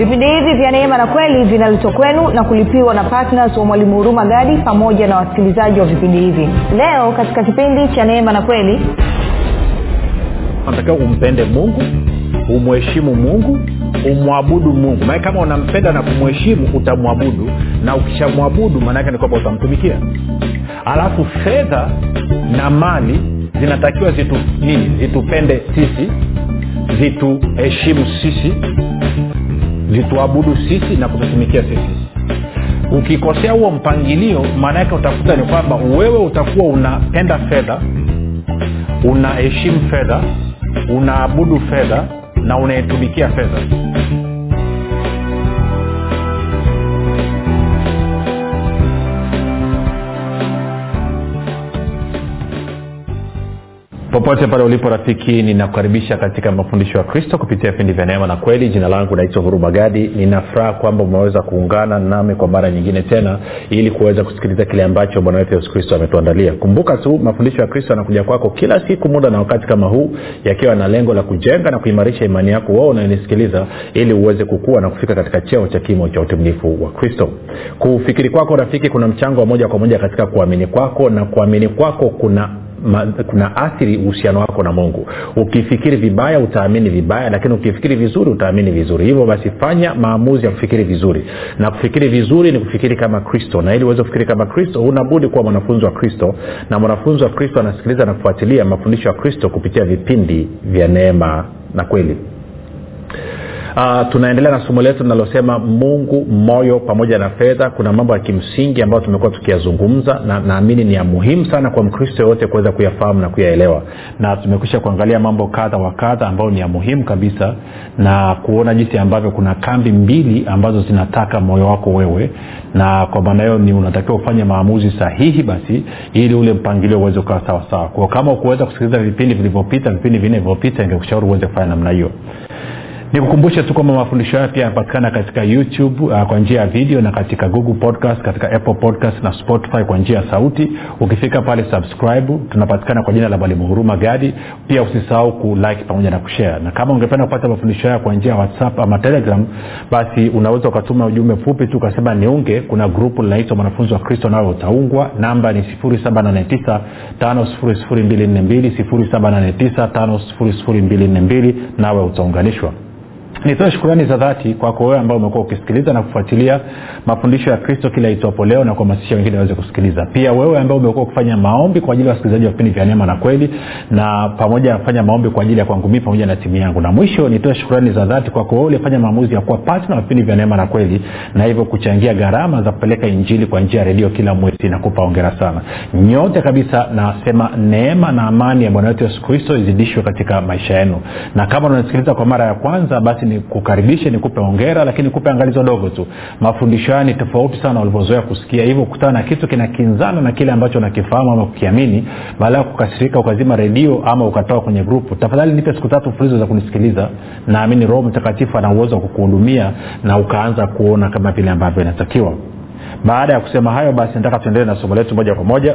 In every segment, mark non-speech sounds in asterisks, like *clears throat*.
vipindi hivi vya neema na kweli vinaletwa kwenu na kulipiwa na ptns wa mwalimu huruma gadi pamoja na wasikilizaji wa vipindi hivi. Leo katika kipindi cha neema na kweli unatakiwa umpende mungu umheshimu mungu umwabudu mungu. Maana kama unampenda na kumheshimu utamwabudu. Na ukishamwabudu maanaake ni kwamba utamtumikia. Alafu fedha na mali zinatakiwa zitu nini? Zitupende sisi zituheshimu sisi zituabudu sisi na kututumikia sisi. Ukikosea huo mpangilio maana yake utakuta ni kwamba wewe utakuwa unapenda fedha unaheshimu fedha unaabudu fedha na unaitumikia fedha popote pale ulipo rafiki ninakukaribisha katika mafundisho ya kristo kupitia vipindi vya neema na kweli. Jina langu naitwa hurumagadi ninafuraha kwamba umeweza kuungana nami kwa mara nyingine tena ili kuweza kusikiliza kile ambacho bwana wetu yesu kristo ametuandalia. Kumbuka tu mafundisho ya kristo yanakuja kwako kila siku muda na wakati kama huu yakiwa na lengo la kujenga na kuimarisha imani yako wao unayonisikiliza ili uweze kukua na kufika katika cheo cha kimo cha utimilifu wa kristo. Kufikiri kwako rafiki kuna mchango wa moja kwa moja katika kuamini kwako na kuamini kwako kuna kuna athiri uhusiano wako na mungu. Ukifikiri vibaya utaamini vibaya lakini ukifikiri vizuri utaamini vizuri. Hivyo basi fanya maamuzi ya kufikiri vizuri. Na kufikiri vizuri ni kufikiri kama kristo. Na ili uweze kufikiri kama kristo unabudi kuwa mwanafunzi wa kristo. Na mwanafunzi wa kristo anasikiliza na kufuatilia mafundisho ya kristo kupitia vipindi vya neema na kweli uh, tunaendelea na somo letu linalosema mungu moyo pamoja na fedha. Kuna mambo ya kimsingi ambayo tumekuwa tukiyazungumza na naamini ni ya muhimu sana kwa mkristo yoyote kuweza kuyafahamu na kuyaelewa. Na tumekwisha kuangalia mambo kadha wa kadha ambayo ni ya muhimu kabisa na kuona jinsi ambavyo kuna kambi mbili ambazo zinataka moyo wako wewe. Na kwa maana hiyo ni unatakiwa ufanye maamuzi sahihi basi ili ule mpangilio uweze ukawa sawasawa kama ukuweza kusikiliza vipindi vilivyopita vipindi vinne vilivyopita ingekushauri uweze kufanya namna hiyo nikukumbushe tu kwamba mafundisho haya pia yanapatikana katika youtube uh, kwa njia ya video na katika google podcast katika apple podcast na spotify kwa njia ya sauti. Ukifika pale subscribe tunapatikana kwa jina la mwalimu huruma gadi. Pia usisahau kulike pamoja na kushare. Na kama ungependa kupata mafundisho haya kwa njia ya whatsapp ama telegram basi unaweza ukatuma ujumbe mfupi tu ukasema niunge. Kuna grupu linaitwa mwanafunzi wa kristo nawe utaungwa. Namba ni 789 5242 nawe utaunganishwa nitoe shukurani za dhati kwako wewe ambao umekuwa ukisikiliza na kufuatilia mafundisho ya kristo kila itwapo leo na kuhamasisha wengine waweze kusikiliza. Pia wewe ambao umekuwa ukifanya maombi kwa ajili ya wasikilizaji wa vipindi vya neema na kweli na pamoja nafanya maombi kwa ajili ya kwangu mii pamoja na timu yangu. Na mwisho nitoe shukurani za dhati kwako wewe ulifanya maamuzi ya kuwa patna wa vipindi vya neema na kweli na hivyo kuchangia gharama za kupeleka injili kwa njia ya redio kila mwezi nakupa ongera sana. Nyote kabisa nasema neema na amani ya bwana wetu yesu kristo izidishwe katika maisha yenu. Na kama unasikiliza kwa mara ya kwanza basi nikukaribishe nikupe ongera lakini nikupe angalizo dogo tu. Mafundisho haya ni tofauti sana ulivyozoea kusikia. Hivyo kutana na kitu kinakinzana na kile ambacho nakifahamu ama kukiamini baada ya kukasirika ukazima redio ama ukatoa kwenye grupu tafadhali nipe siku tatu fulizo za kunisikiliza. Naamini roho mtakatifu ana uwezo wa kukuhudumia na ukaanza kuona kama vile ambavyo inatakiwa. Baada ya kusema hayo basi nataka tuendelee na somo letu moja kwa moja.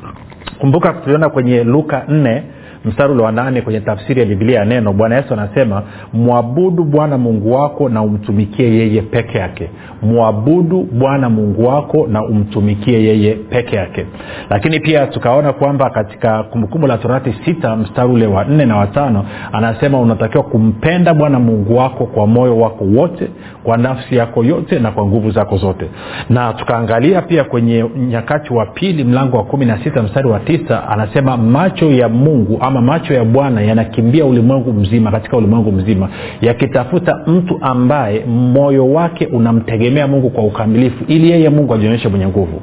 *clears throat* Kumbuka tuliona kwenye luka nne mstari ule wa nane kwenye tafsiri ya bibilia ya neno bwana yesu anasema mwabudu bwana mungu wako na umtumikie yeye peke yake. Mwabudu bwana mungu wako na umtumikie yeye peke yake. Lakini pia tukaona kwamba katika kumbukumbu la torati sita mstari ule wa nne na watano anasema unatakiwa kumpenda bwana mungu wako kwa moyo wako wote kwa nafsi yako yote na kwa nguvu zako zote. Na tukaangalia pia kwenye nyakati wa pili mlango wa kumi na sita mstari wa tisa anasema macho ya mungu ama macho ya bwana yanakimbia ulimwengu mzima katika ulimwengu mzima yakitafuta mtu ambaye moyo wake unamtegemea mungu kwa ukamilifu ili yeye mungu ajionyeshe mwenye nguvu.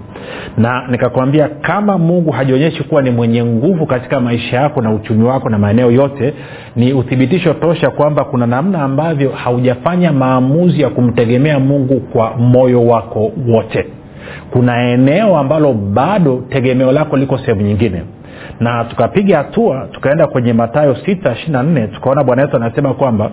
Na nikakwambia kama mungu hajionyeshi kuwa ni mwenye nguvu katika maisha yako na uchumi wako na maeneo yote ni uthibitisho tosha kwamba kuna namna ambavyo haujafanya maamuzi ya kumtegemea mungu kwa moyo wako wote. Kuna eneo ambalo bado tegemeo lako liko sehemu nyingine na tukapiga hatua tukaenda kwenye matayo sita ishirina nne tukaona bwana yesu anasema kwamba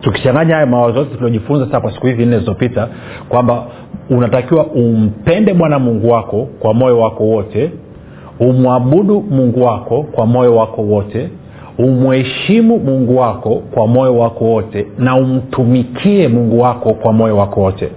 tukichanganya hayo mawazo yote tuliojifunza sasa kwa siku hizi nne zilizopita kwamba unatakiwa umpende bwana mungu wako kwa moyo wako wote umwabudu mungu wako kwa moyo wako wote umheshimu mungu wako kwa moyo wako wote na umtumikie mungu wako kwa moyo wako wote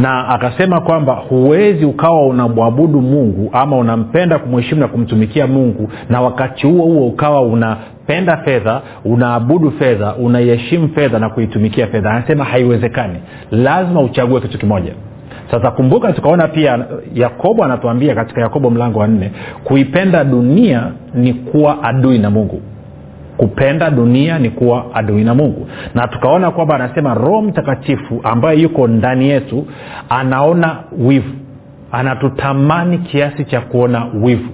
na akasema kwamba huwezi ukawa unamwabudu mungu ama unampenda kumheshimu na kumtumikia mungu na wakati huo huo ukawa unapenda fedha unaabudu fedha unaiheshimu fedha na kuitumikia fedha. Anasema haiwezekani. Lazima uchague kitu kimoja. Sasa kumbuka tukaona pia yakobo anatuambia katika yakobo mlango wa nne kuipenda dunia ni kuwa adui na mungu kupenda dunia ni kuwa adui na mungu. Na tukaona kwamba anasema roho mtakatifu ambaye yuko ndani yetu anaona wivu. Anatutamani kiasi cha kuona wivu.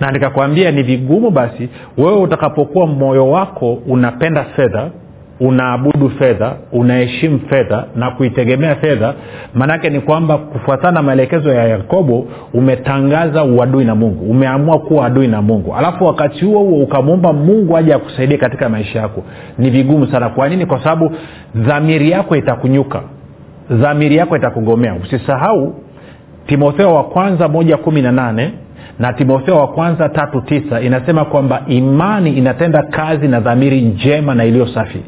Na nikakwambia ni vigumu basi wewe utakapokuwa moyo wako unapenda fedha unaabudu fedha unaheshimu fedha na kuitegemea fedha maanaake ni kwamba kufuatana na maelekezo ya yakobo umetangaza uadui na mungu umeamua kuwa adui na mungu. Alafu wakati huo huo ukamwomba mungu aje akusaidia katika maisha yako. Ni vigumu sana. Kwa nini? Kwa sababu dhamiri yako itakunyuka dhamiri yako itakugomea. Usisahau timotheo wa kwanza moja kumi na nane na timotheo wa kwanza tatu tisa inasema kwamba imani inatenda kazi na dhamiri njema na iliyo safi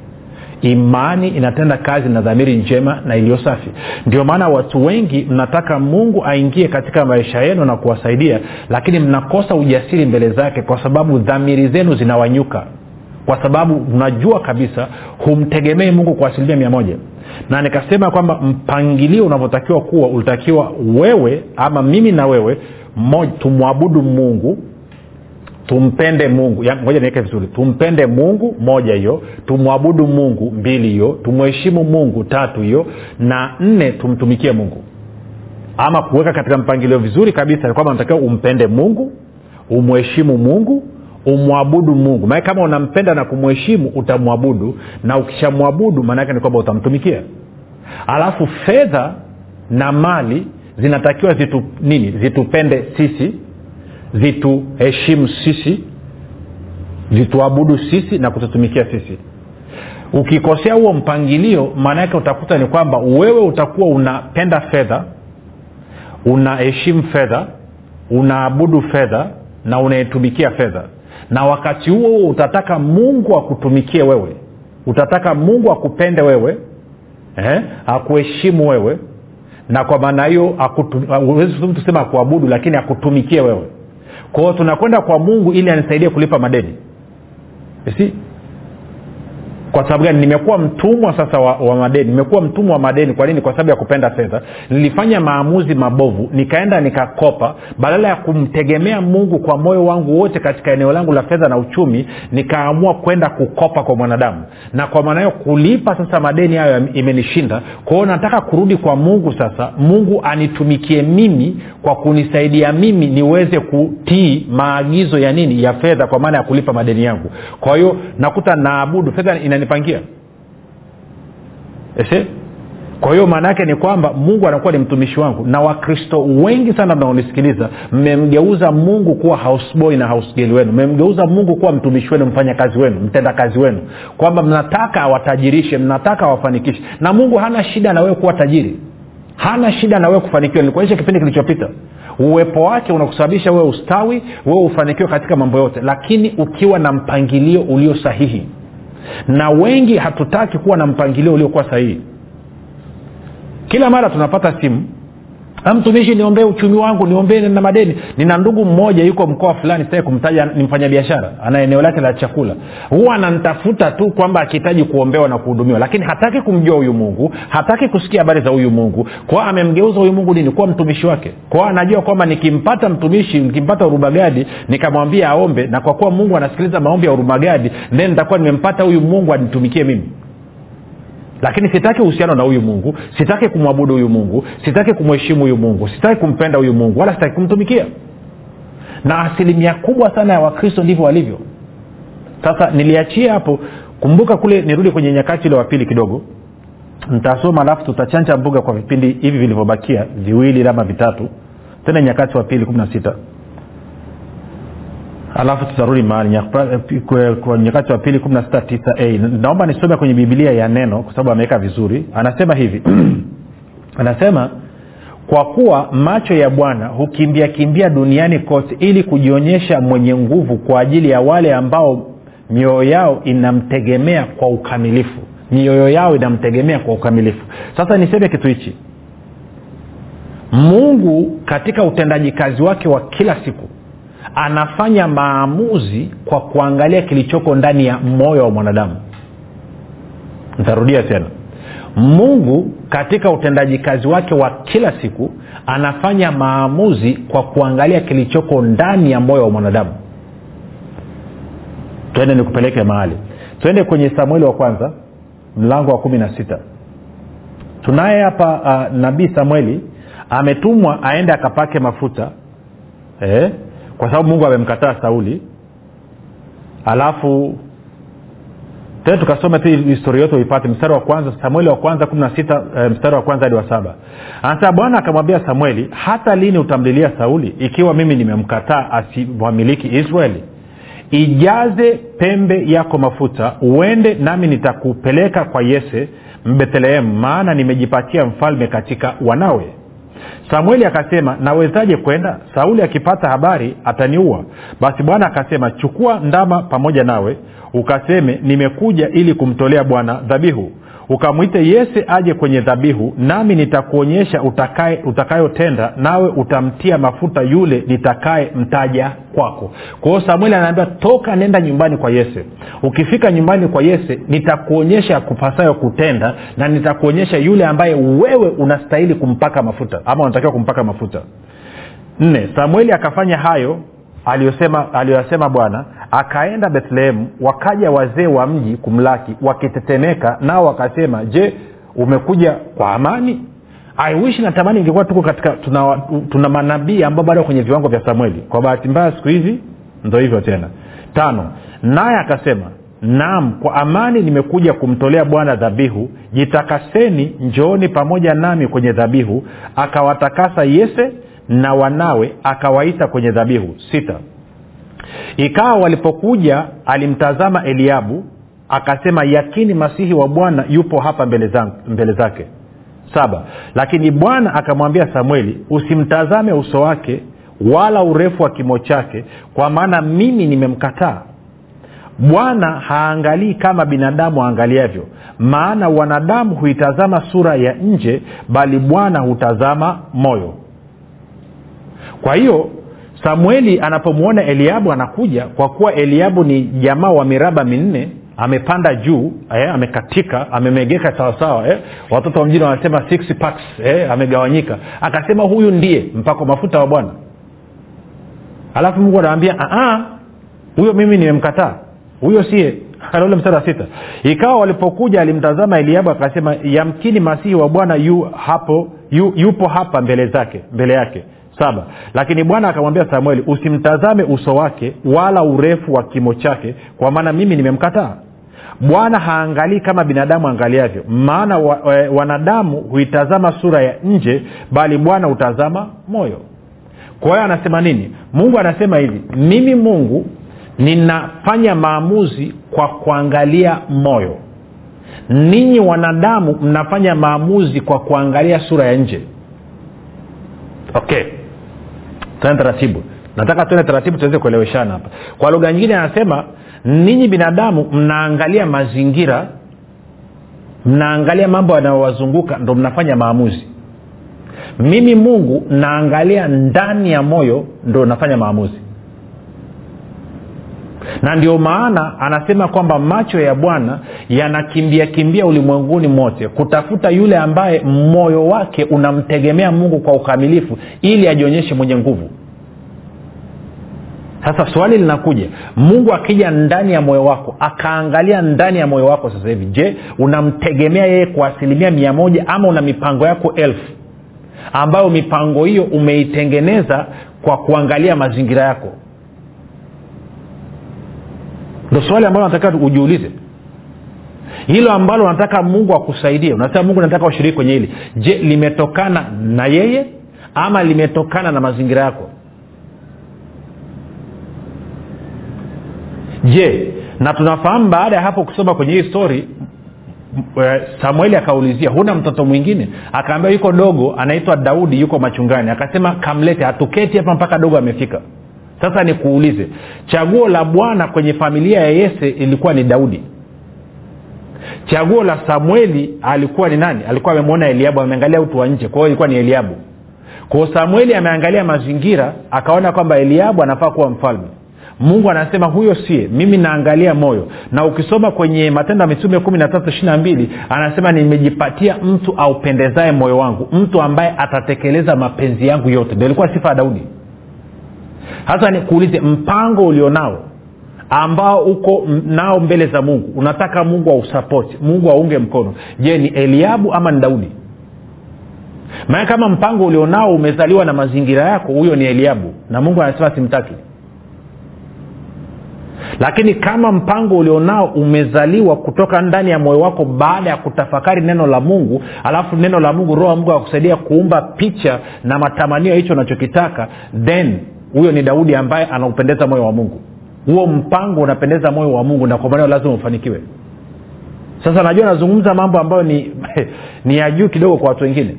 imani inatenda kazi na dhamiri njema na iliyo safi. Ndio maana watu wengi mnataka mungu aingie katika maisha yenu na kuwasaidia lakini mnakosa ujasiri mbele zake kwa sababu dhamiri zenu zinawanyuka. Kwa sababu unajua kabisa humtegemei mungu kwa asilimia mia moja. Na nikasema kwamba mpangilio unavyotakiwa kuwa ulitakiwa wewe ama mimi na wewe tumwabudu mungu tumpende mungu. Ngoja niweke vizuri. Tumpende mungu moja hiyo. Tumwabudu mungu mbili hiyo. Tumheshimu mungu tatu hiyo. Na nne tumtumikie mungu. Ama kuweka katika mpangilio vizuri kabisa kwamba natakiwa umpende mungu umheshimu mungu umwabudu mungu. Maana kama unampenda na kumheshimu utamwabudu. Na ukishamwabudu maanaake ni kwamba utamtumikia. Alafu fedha na mali zinatakiwa zitu nini? Zitupende sisi zituheshimu sisi zituabudu sisi na kututumikia sisi. Ukikosea huo mpangilio maana yake utakuta ni kwamba wewe utakuwa unapenda fedha unaheshimu fedha unaabudu fedha na unaitumikia fedha. Na wakati huo huo utataka mungu akutumikie wewe. Utataka mungu akupende wewe eh, akuheshimu wewe. Na kwa maana hiyo huwezi tusema akuabudu lakini akutumikie wewe kwao tunakwenda kwa mungu ili anisaidie kulipa madeni. Si kwa sababu gani? Nimekuwa mtumwa sasa wa, wa madeni. Nimekuwa mtumwa wa madeni. Kwa nini? Kwa sababu ya kupenda fedha. Nilifanya maamuzi mabovu. Nikaenda nikakopa. Badala ya kumtegemea mungu kwa moyo wangu wote katika eneo langu la fedha na uchumi nikaamua kwenda kukopa kwa mwanadamu. Na kwa maana hiyo kulipa sasa madeni hayo imenishinda. Kwao nataka kurudi kwa mungu sasa. Mungu anitumikie mimi kwa kunisaidia mimi niweze kutii maagizo ya nini? Ya fedha kwa maana ya kulipa madeni yangu. Kwa hiyo nakuta naabudu. Fedha inanipangia. Ese? kwa hiyo maana yake ni kwamba mungu anakuwa ni mtumishi wangu. Na wakristo wengi sana mnaonisikiliza mmemgeuza mungu kuwa houseboy na housegeli wenu. Mmemgeuza mungu kuwa mtumishi wenu mfanyakazi wenu mtendakazi wenu. Kwamba mnataka awatajirishe mnataka awafanikishe. Na mungu hana shida na wewe kuwa tajiri. Hana shida na wewe kufanikiwa. Nilikuonyesha kipindi kilichopita. Uwepo wake unakusababisha wewe ustawi wewe ufanikiwe katika mambo yote. Lakini ukiwa na mpangilio ulio sahihi na wengi hatutaki kuwa na mpangilio uliokuwa sahihi. Kila mara tunapata simu mtumishi niombee uchumi wangu niombee na madeni. Nina ndugu mmoja yuko mkoa fulani sitaki kumtaja ni mfanyabiashara ana eneo lake la chakula. Huwa anantafuta tu kwamba akihitaji kuombewa na kuhudumiwa lakini hataki kumjua huyu mungu hataki kusikia habari za huyu mungu. Kwao amemgeuza huyu mungu nini? Kuwa mtumishi wake. Kwao anajua kwamba nikimpata mtumishi nikimpata urumagadi nikamwambia aombe na kwa kuwa mungu anasikiliza maombi ya urumagadi then nitakuwa nimempata huyu mungu anitumikie mimi lakini sitaki uhusiano na huyu mungu sitaki kumwabudu huyu mungu sitaki kumheshimu huyu mungu sitaki kumpenda huyu mungu wala sitaki kumtumikia. Na asilimia kubwa sana ya wakristo ndivyo walivyo. Sasa niliachia hapo. Kumbuka kule nirudi kwenye nyakati ile wa pili kidogo. Ntasoma alafu tutachanja mbuga kwa vipindi hivi vilivyobakia viwili ama vitatu. Tena nyakati wa pili kumi na sita alafu tutarudi mahali nyakati wa pili kumi na sita tisa a naomba nisome kwenye bibilia ya neno kwa sababu ameweka vizuri. Anasema hivi. *clears throat* Anasema kwa kuwa macho ya bwana hukimbia kimbia duniani kote ili kujionyesha mwenye nguvu kwa ajili ya wale ambao mioyo yao inamtegemea kwa ukamilifu. Mioyo yao inamtegemea kwa ukamilifu. Sasa niseme kitu hichi. Mungu katika utendaji kazi wake wa kila siku anafanya maamuzi kwa kuangalia kilichoko ndani ya moyo wa mwanadamu. Ntarudia tena. Mungu katika utendaji kazi wake wa kila siku anafanya maamuzi kwa kuangalia kilichoko ndani ya moyo wa mwanadamu. Twende nikupeleke mahali. Twende kwenye samueli wa kwanza mlango wa kumi na sita. Tunaye hapa uh, nabii samueli ametumwa aende akapake mafuta eh, kwa sababu mungu amemkataa sauli. Alafu tena tukasoma tu historia yote uipate mstari wa kwanza samueli wa kwanza kumi na sita e, mstari wa kwanza hadi wa saba. Anasema bwana akamwambia samueli hata lini utamlilia sauli ikiwa mimi nimemkataa asiwamiliki israeli? Ijaze pembe yako mafuta uende nami nitakupeleka kwa yese mbethlehemu maana nimejipatia mfalme katika wanawe samueli akasema nawezaje kwenda? Sauli akipata habari ataniua. Basi bwana akasema chukua ndama pamoja nawe ukaseme nimekuja ili kumtolea bwana dhabihu ukamwite yese aje kwenye dhabihu nami nitakuonyesha utakayotenda nawe utamtia mafuta yule nitakaye mtaja kwako. Kwa hiyo samueli anaambia toka nenda nyumbani kwa yese ukifika nyumbani kwa yese nitakuonyesha kupasayo kutenda na nitakuonyesha yule ambaye wewe unastahili kumpaka mafuta ama unatakiwa kumpaka mafuta. Nne samueli akafanya hayo aliyosema bwana akaenda bethlehemu wakaja wazee wa mji kumlaki wakitetemeka nao wakasema je umekuja kwa amani? Aiwishi wish natamani ingekuwa tuko katika tuna, tuna manabii ambao bado kwenye viwango vya samueli. Kwa bahati mbaya siku hizi ndo hivyo tena. Tano naye akasema naam kwa amani nimekuja kumtolea bwana dhabihu. Jitakaseni njooni pamoja nami kwenye dhabihu. Akawatakasa yese na wanawe akawaita kwenye dhabihu sita. Ikawa walipokuja alimtazama eliabu akasema yakini masihi wa bwana yupo hapa mbele, zang, mbele zake. Saba. Lakini bwana akamwambia samueli usimtazame uso wake wala urefu wa kimo chake kwa maana mimi nimemkataa. Bwana haangalii kama binadamu aangaliavyo maana wanadamu huitazama sura ya nje bali bwana hutazama moyo kwa hiyo samueli anapomwona eliabu anakuja kwa kuwa eliabu ni jamaa wa miraba minne amepanda juu eh, amekatika amemegeka sawasawa eh. watoto wa mjini wanasema eh, amegawanyika. Akasema huyu ndiye mpako mafuta wa bwana. Alafu mungu anawambia huyo mimi nimemkataa. Huyo sie ule mstari wa sita. Ikawa walipokuja alimtazama eliabu akasema yamkini masihi wa bwana yu hapo yu, yupo hapa mbele zake mbele yake saba. Lakini bwana akamwambia samueli usimtazame uso wake wala urefu wa kimo chake kwa maana mimi nimemkataa. Bwana haangalii kama binadamu angaliavyo maana wa, e, wanadamu huitazama sura ya nje bali bwana hutazama moyo. Kwa hiyo anasema nini? Mungu anasema hivi mimi mungu ninafanya maamuzi kwa kuangalia moyo. Ninyi wanadamu mnafanya maamuzi kwa kuangalia sura ya nje. Okay tuende taratibu. Nataka tuende taratibu tuweze kueleweshana hapa. Kwa lugha nyingine anasema ninyi binadamu mnaangalia mazingira mnaangalia mambo yanayowazunguka ndo mnafanya maamuzi. Mimi mungu naangalia ndani ya moyo ndo nafanya maamuzi na ndio maana anasema kwamba macho ya bwana yanakimbia kimbia ulimwenguni mote kutafuta yule ambaye moyo wake unamtegemea mungu kwa ukamilifu ili ajionyeshe mwenye nguvu. Sasa swali linakuja mungu akija ndani ya moyo wako akaangalia ndani ya moyo wako sasa hivi je unamtegemea yeye kwa asilimia mia moja ama una mipango yako elfu? Ambayo mipango hiyo umeitengeneza kwa kuangalia mazingira yako ndo swali ambalo nataka ujiulize. Hilo ambalo unataka mungu akusaidie unasema mungu nataka ushiriki kwenye hili. Je limetokana na yeye ama limetokana na mazingira yako? Je na tunafahamu baada ya hapo kusoma kwenye hii story eh, samueli akaulizia huna mtoto mwingine? Akaambia yuko dogo anaitwa daudi yuko machungani. Akasema kamlete hatuketi hapa mpaka dogo amefika sasa nikuulize chaguo la bwana kwenye familia ya yese ilikuwa ni daudi? Chaguo la samueli alikuwa ni nani? Alikuwa amemwona eliabu ameangalia utu wa nje kwa hiyo ilikuwa ni eliabu. Kwao samueli ameangalia mazingira akaona kwamba eliabu anafaa kuwa mfalme. Mungu anasema huyo sie mimi naangalia moyo. Na ukisoma kwenye matendo ya mitume kumi na tatu ishiri na mbili anasema nimejipatia mtu aupendezae moyo wangu mtu ambaye atatekeleza mapenzi yangu yote. Ndo ilikuwa sifa ya daudi hasa nikuulize mpango ulionao ambao uko nao mbele za mungu. Unataka mungu ausapoti mungu aunge mkono. Je ni eliabu ama ni daudi? Maana kama mpango ulionao umezaliwa na mazingira yako huyo ni eliabu. Na mungu anasema simtaki. Lakini kama mpango ulionao umezaliwa kutoka ndani ya moyo wako baada ya kutafakari neno la mungu alafu neno la mungu roho wa mungu akusaidia kuumba picha na matamanio hicho unachokitaka then huyo ni daudi ambaye anaupendeza moyo wa mungu. Huo mpango unapendeza moyo wa mungu na kwa maneo lazima ufanikiwe. Sasa najua nazungumza mambo ambayo ni *laughs* ni ya juu kidogo kwa watu wengine.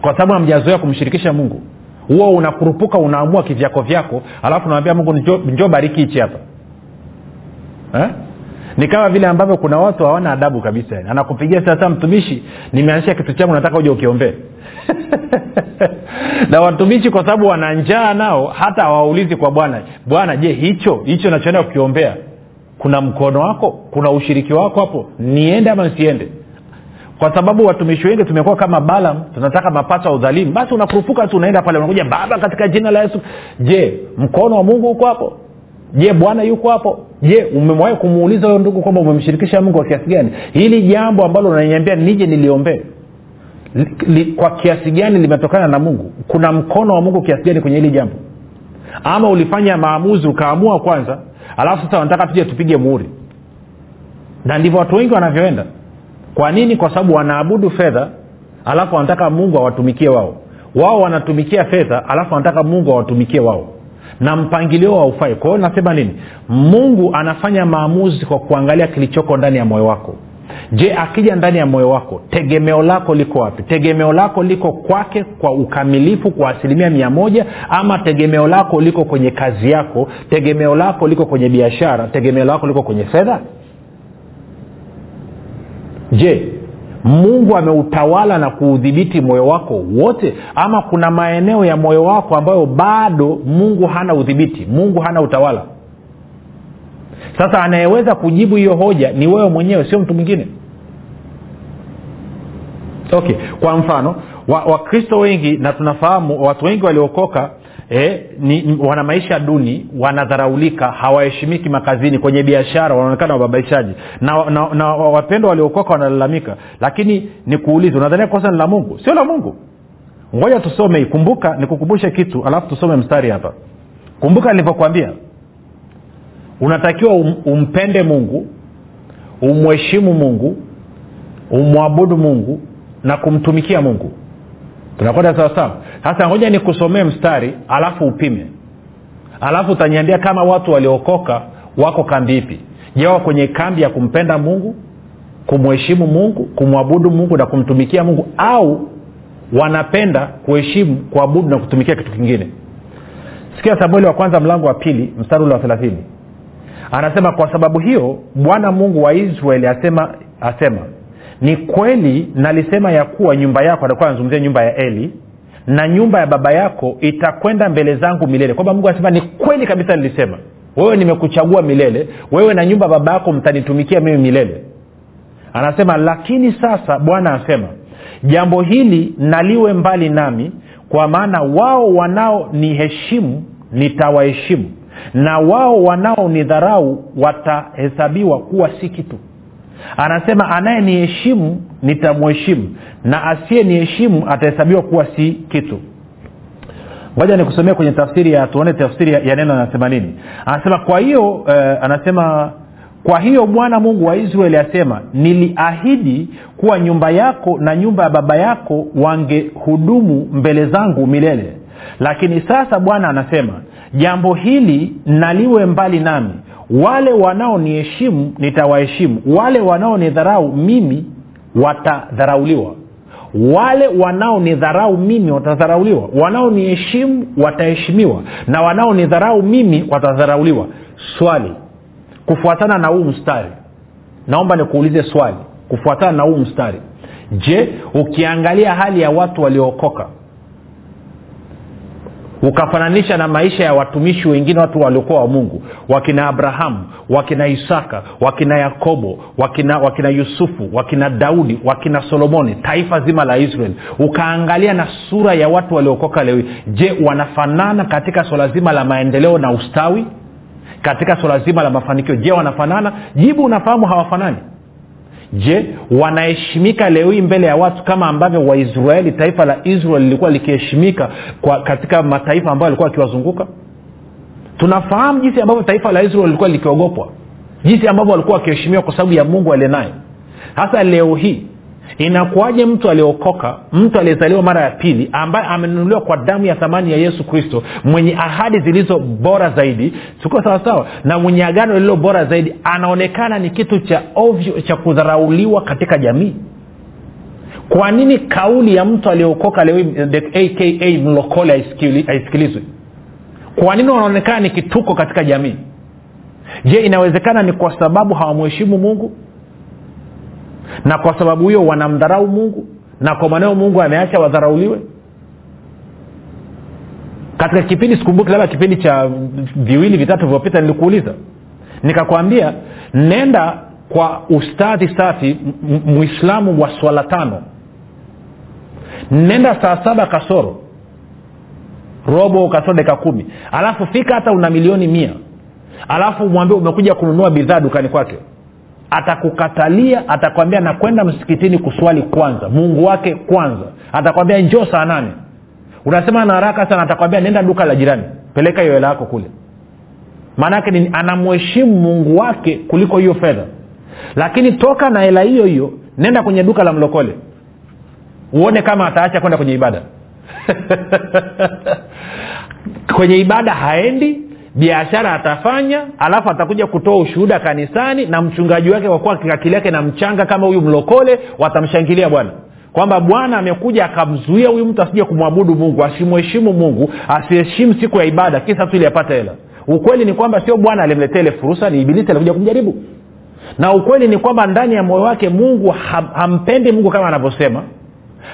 Kwa sababu hamjazoea kumshirikisha mungu. Huo unakurupuka unaamua kivyako vyako alafu unawambia mungu njo bariki hichi hapa. Eh? Ni kama vile ambavyo kuna watu hawana adabu kabisa. Yani anakupigia sasa mtumishi nimeanzisha kitu changu nataka uja ukiombee. *laughs* Na watumishi kwa sababu wana njaa nao hata hawaulizi kwa bwana bwana je hicho hicho nachoenda kukiombea kuna mkono wako? Kuna ushiriki wako hapo? Niende ama nsiende kwa sababu watumishi wengi tumekuwa kama balam tunataka mapato ya udhalimu. Basi unakurupuka tu unaenda pale unakuja baba katika jina la yesu. Je mkono wa mungu huko hapo je bwana yuko hapo? Je umewahi kumuuliza huyo ndugu kwamba umemshirikisha mungu kwa kiasi gani? Hili jambo ambalo unaniambia nije niliombee li, kwa kiasi gani limetokana na mungu? Kuna mkono wa mungu kiasi gani kwenye hili jambo? Ama ulifanya maamuzi ukaamua kwanza alafu sasa wanataka tuje tupige muhuri? Na ndivyo watu wengi wanavyoenda. Kwa nini? Kwa sababu wanaabudu fedha alafu wanataka mungu awatumikie wao. Wao wanatumikia fedha alafu wanataka mungu awatumikie wao na mpangilio haufai kwa hiyo nasema nini? Mungu anafanya maamuzi kwa kuangalia kilichoko ndani ya moyo wako. Je akija ndani ya moyo wako tegemeo lako liko wapi? Tegemeo lako liko kwake kwa ukamilifu kwa asilimia mia moja ama tegemeo lako liko kwenye kazi yako? Tegemeo lako liko kwenye biashara? Tegemeo lako liko kwenye fedha? Je mungu ameutawala na kuudhibiti moyo wako wote ama kuna maeneo ya moyo wako ambayo bado mungu hana udhibiti mungu hana utawala? Sasa anayeweza kujibu hiyo hoja ni wewe mwenyewe sio mtu mwingine. Okay kwa mfano wakristo wa wengi na tunafahamu watu wengi waliokoka eh, ni, wana maisha duni wanadharaulika hawaheshimiki makazini kwenye biashara wanaonekana wababaishaji. Na, na, na wapendwa waliokoka wanalalamika. Lakini nikuulize unadhania kosa ni la mungu? Sio la mungu. Ngoja tusome kumbuka nikukumbushe kitu alafu tusome mstari hapa. Kumbuka nilivyokwambia unatakiwa um, umpende mungu umheshimu mungu umwabudu mungu na kumtumikia mungu tunakwenda sawasawa sasa ngoja nikusomee mstari alafu upime. Alafu utaniambia kama watu waliokoka wako kambi ipi. Je kwenye kambi ya kumpenda mungu kumheshimu mungu kumwabudu mungu na kumtumikia mungu au wanapenda kuheshimu kuabudu na kutumikia kitu kingine? Sikia samueli wa kwanza mlango wa pili mstari ule wa thelathini. Anasema kwa sababu hiyo bwana mungu wa israeli asema asema ni kweli nalisema ya kuwa nyumba yako atakuwa anazungumzia nyumba ya eli na nyumba ya baba yako itakwenda mbele zangu milele. Kwamba mungu anasema ni kweli kabisa nilisema wewe nimekuchagua milele wewe na nyumba ya baba yako mtanitumikia mimi milele. Anasema lakini sasa bwana asema jambo hili naliwe mbali nami kwa maana wao wanaoniheshimu nitawaheshimu na wao wanaonidharau watahesabiwa kuwa si kitu anasema anayeniheshimu nitamheshimu na asiye niheshimu atahesabiwa kuwa si kitu. Ngoja nikusomea kwenye tafsiri ya tuone tafsiri ya, ya neno anasema nini. Anasema kwa hiyo eh, anasema kwa hiyo bwana mungu wa israeli asema niliahidi kuwa nyumba yako na nyumba ya baba yako wangehudumu mbele zangu milele. Lakini sasa bwana anasema jambo hili naliwe mbali nami wale wanaoniheshimu nitawaheshimu. Wale wanaonidharau mimi watadharauliwa. Wale wanaonidharau mimi watadharauliwa. Wanaoniheshimu wataheshimiwa. Na wanaonidharau mimi watadharauliwa. Swali. Kufuatana na huu mstari. Naomba nikuulize swali. Kufuatana na huu mstari. Je ukiangalia hali ya watu waliookoka ukafananisha na maisha ya watumishi wengine watu waliokuwa wa mungu wakina abrahamu wakina isaka wakina yakobo wakina, wakina yusufu wakina daudi wakina solomoni taifa zima la israel. Ukaangalia na sura ya watu waliokoka leo. Je wanafanana katika swala zima la maendeleo na ustawi? Katika swala zima la mafanikio. Je wanafanana? Jibu unafahamu hawafanani je wanaheshimika leo hii mbele ya watu kama ambavyo waisraeli taifa la israel lilikuwa likiheshimika katika mataifa ambayo alikuwa akiwazunguka tunafahamu jinsi ambavyo taifa la israel lilikuwa likiogopwa jinsi ambavyo walikuwa wakiheshimiwa kwa sababu ya mungu aliye naye. Hasa leo hii inakuwaje mtu aliokoka mtu aliyezaliwa mara ya pili ambaye amenunuliwa kwa damu ya thamani ya yesu kristo mwenye ahadi zilizo bora zaidi? Tuko sawasawa na mwenye agano lililo bora zaidi anaonekana ni kitu cha ovyo cha kudharauliwa katika jamii? Kwa nini kauli ya mtu aliyeokoka leo aka mlokole haisikilizwi? Kwa nini wanaonekana ni kituko katika jamii? Je inawezekana ni kwa sababu hawamheshimu mungu na kwa sababu hiyo wanamdharau mungu. Na kwa maneo mungu ameacha wadharauliwe. Katika kipindi sikumbuki labda kipindi cha viwili vitatu vilivyopita nilikuuliza. Nikakwambia nenda kwa ustadhi safi mwislamu wa swala tano. Nenda saa saba kasoro. Robo kasoro dakika kumi. Alafu fika hata una milioni mia. Alafu mwambie umekuja kununua bidhaa dukani kwake atakukatalia atakwambia nakwenda msikitini kuswali kwanza mungu wake kwanza. Atakwambia njoo saa nane. Unasema na haraka sana atakwambia nenda duka la jirani peleka hiyo hela yako kule. Maanaake ni anamheshimu mungu wake kuliko hiyo fedha. Lakini toka na hela hiyo hiyo nenda kwenye duka la mlokole. Uone kama ataacha kwenda kwenye ibada. *laughs* Kwenye ibada haendi biashara atafanya alafu atakuja kutoa ushuhuda kanisani na mchungaji wake kwa kuwa akili yake na mchanga kama huyu mlokole watamshangilia bwana. Kwamba bwana amekuja akamzuia huyu mtu asije kumwabudu mungu asimuheshimu mungu asiheshimu siku ya ibada kisa tu ili apate hela. Ukweli ni kwamba sio bwana alimletea ile fursa ni ibilisi alikuja kumjaribu. Na ukweli ni kwamba ndani ya moyo wake mungu ham, hampendi mungu kama anavyosema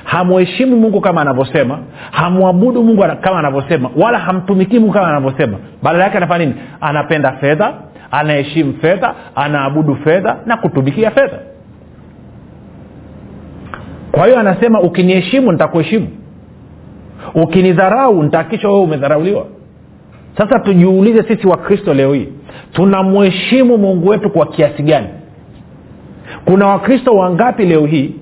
hamheshimu mungu kama anavyosema hamwabudu mungu kama anavyosema wala hamtumikii mungu kama anavyosema. Badala yake anafanya nini? Anapenda fedha anaheshimu fedha anaabudu fedha na kutumikia fedha. Kwa hiyo anasema ukiniheshimu nitakuheshimu. Ukinidharau nitahakikisha wewe umedharauliwa. Sasa tujiulize sisi wakristo leo hii tunamheshimu mungu wetu kwa kiasi gani? Kuna wakristo wangapi leo hii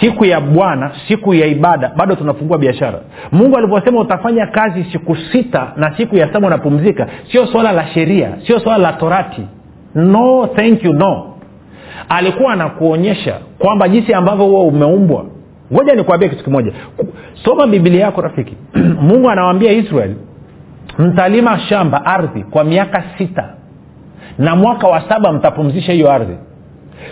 siku ya bwana siku ya ibada bado tunafungua biashara. Mungu alivyosema utafanya kazi siku sita na siku ya saba unapumzika sio swala la sheria sio swala la torati. No thank you no. Alikuwa anakuonyesha kwamba jinsi ambavyo huo umeumbwa. Ngoja nikuambia kitu kimoja. Soma bibilia yako rafiki. *clears throat* Mungu anawambia israel mtalima shamba ardhi kwa miaka sita na mwaka wa saba mtapumzisha hiyo ardhi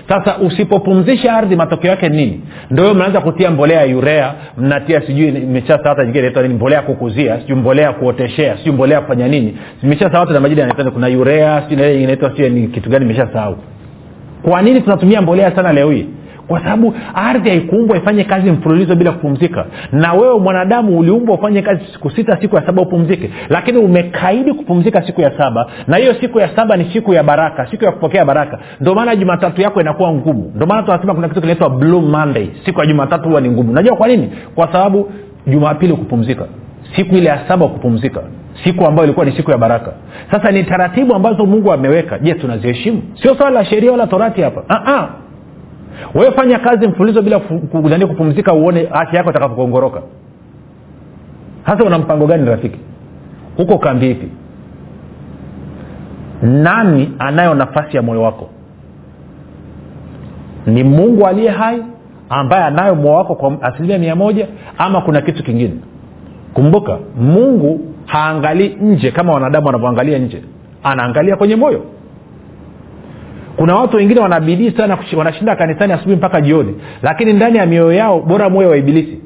sasa usipopumzisha ardhi matokeo yake nini? Ndio mnaanza kutia mbolea ya urea mnatia sijui imeshasa hata nyingine inaitwa nini? Mbolea kukuzia sijui mbolea kuoteshea sijui mbolea kufanya nini? Imeshasa watu na majina yanaitwa kuna urea sijui inaitwa sijui ni kitu gani imeshasahau kwa nini tunatumia mbolea sana leo hii kwa sababu ardhi haikuumbwa ifanye kazi mfululizo bila kupumzika. Na wewe mwanadamu uliumbwa ufanye kazi siku sita siku ya saba upumzike. Lakini umekaidi kupumzika siku ya saba. Na hiyo siku ya saba ni siku ya baraka siku ya kupokea baraka. Ndio maana jumatatu yako inakuwa ngumu. Ndio maana tunasema kuna kitu kinaitwa blue monday. Siku ya jumatatu huwa ni ngumu. Unajua kwa nini? Kwa sababu jumapili kupumzika. Siku ile ya saba kupumzika. Siku ambayo ilikuwa ni siku ya baraka. Sasa ni taratibu ambazo mungu ameweka. Je tunaziheshimu? Sio swala la sheria wala torati hapa. Uh-uh wewe fanya kazi mfululizo bila kudania kupumzika uone afya yako atakapokongoroka hasa una mpango gani rafiki? Huko kambi ipi? Nani anayo nafasi ya moyo wako? Ni mungu aliye hai ambaye anayo moyo wako kwa asilimia mia moja ama kuna kitu kingine? Kumbuka mungu haangalii nje kama wanadamu wanavyoangalia nje. Anaangalia kwenye moyo kuna watu wengine wanabidii sana wanashinda kanisani asubuhi mpaka jioni lakini ndani ya mioyo yao bora moyo wa ibilisi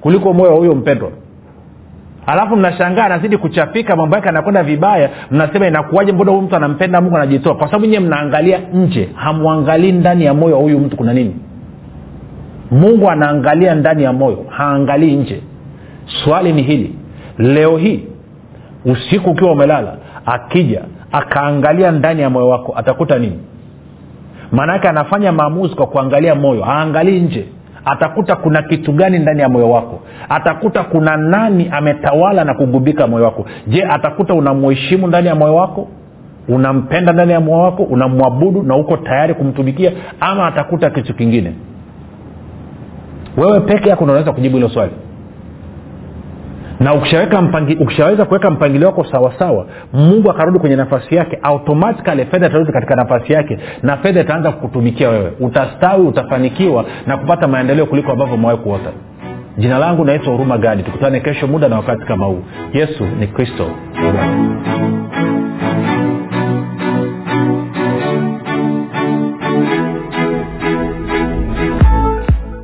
kuliko moyo wa huyo mpendwa. Alafu mnashangaa anazidi kuchapika mambo yake anakwenda vibaya mnasema inakuwaje mbona huyu mtu anampenda mungu anajitoa? Kwa sababu nyewe mnaangalia nje hamwangalii ndani ya moyo wa huyu mtu kuna nini. Mungu anaangalia ndani ya moyo haangalii nje. Swali ni hili leo hii usiku ukiwa umelala akija akaangalia ndani ya moyo wako atakuta nini maanaake anafanya maamuzi kwa kuangalia moyo haangalii nje. Atakuta kuna kitu gani ndani ya moyo wako. Atakuta kuna nani ametawala na kugubika moyo wako. Je atakuta unamuheshimu ndani ya moyo wako? Unampenda ndani ya moyo wako? Unamwabudu na uko tayari kumtumikia? Ama atakuta kitu kingine? Wewe peke yako unaweza kujibu hilo swali na ukishaweza kuweka mpangilio wako sawasawa mungu akarudi kwenye nafasi yake automatikali fedha itarudi katika nafasi yake na fedha itaanza kukutumikia wewe. Utastawi utafanikiwa na kupata maendeleo kuliko ambavyo umewahi kuota. Jina langu naitwa huruma gadi. Tukutane kesho muda na wakati kama huu. Yesu ni kristo. Bwana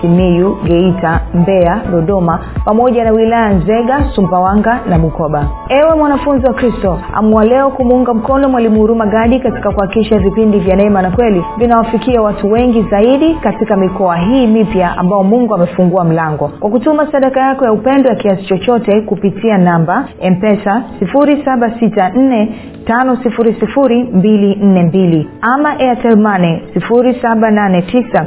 simiyu geita mbeya dodoma pamoja na wilaya nzega sumbawanga na bukoba. Ewe mwanafunzi wa kristo amua leo kumuunga mkono mwalimu huruma gadi katika kuhakikisha vipindi vya neema na kweli vinawafikia watu wengi zaidi katika mikoa hii mipya ambao mungu amefungua mlango. Kwa kutuma sadaka yako ya upendo ya kiasi chochote kupitia namba mpesa 764 5242 ama airtelmane 789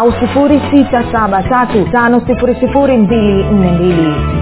au 6735242